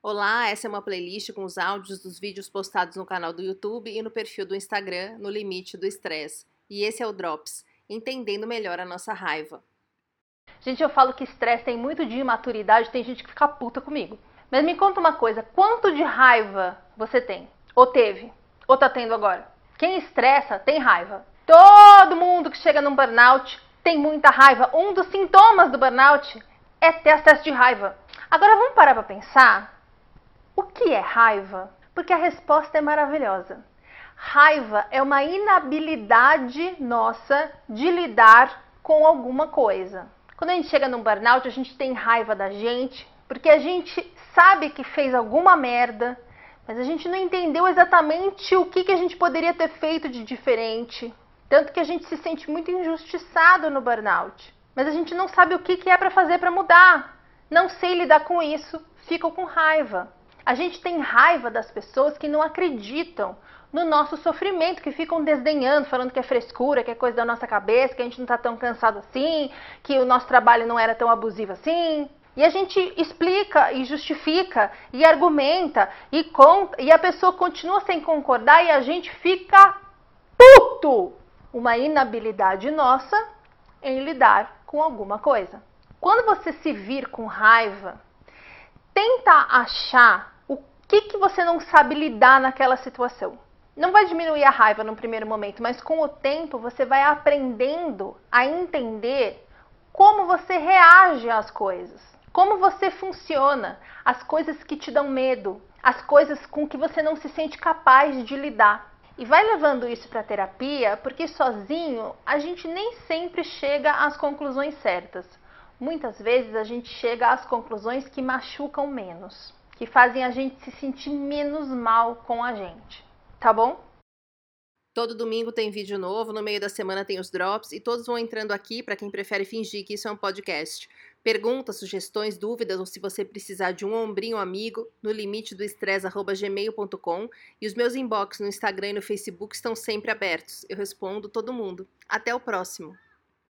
Olá, essa é uma playlist com os áudios dos vídeos postados no canal do YouTube e no perfil do Instagram, no Limite do Estresse. E esse é o Drops, entendendo melhor a nossa raiva. Gente, eu falo que estresse tem muito de imaturidade, tem gente que fica puta comigo. Mas me conta uma coisa, quanto de raiva você tem? Ou teve? Ou tá tendo agora? Quem estressa tem raiva. Todo mundo que chega num burnout tem muita raiva. Um dos sintomas do burnout é ter acesso de raiva. Agora vamos parar para pensar o que é raiva? Porque a resposta é maravilhosa. Raiva é uma inabilidade nossa de lidar com alguma coisa. Quando a gente chega num burnout, a gente tem raiva da gente, porque a gente sabe que fez alguma merda, mas a gente não entendeu exatamente o que, que a gente poderia ter feito de diferente. Tanto que a gente se sente muito injustiçado no burnout. Mas a gente não sabe o que, que é para fazer para mudar. Não sei lidar com isso, fico com raiva. A gente tem raiva das pessoas que não acreditam no nosso sofrimento, que ficam desdenhando, falando que é frescura, que é coisa da nossa cabeça, que a gente não está tão cansado assim, que o nosso trabalho não era tão abusivo assim. E a gente explica e justifica e argumenta e conta, e a pessoa continua sem concordar e a gente fica puto. Uma inabilidade nossa em lidar com alguma coisa. Quando você se vir com raiva, tenta achar que, que você não sabe lidar naquela situação? Não vai diminuir a raiva no primeiro momento, mas com o tempo você vai aprendendo a entender como você reage às coisas, como você funciona, as coisas que te dão medo, as coisas com que você não se sente capaz de lidar. E vai levando isso para terapia, porque sozinho a gente nem sempre chega às conclusões certas. Muitas vezes a gente chega às conclusões que machucam menos que fazem a gente se sentir menos mal com a gente, tá bom? Todo domingo tem vídeo novo, no meio da semana tem os drops e todos vão entrando aqui para quem prefere fingir que isso é um podcast. Perguntas, sugestões, dúvidas ou se você precisar de um ombrinho amigo, no limite do estresse@gmail.com e os meus inbox no Instagram e no Facebook estão sempre abertos. Eu respondo todo mundo. Até o próximo.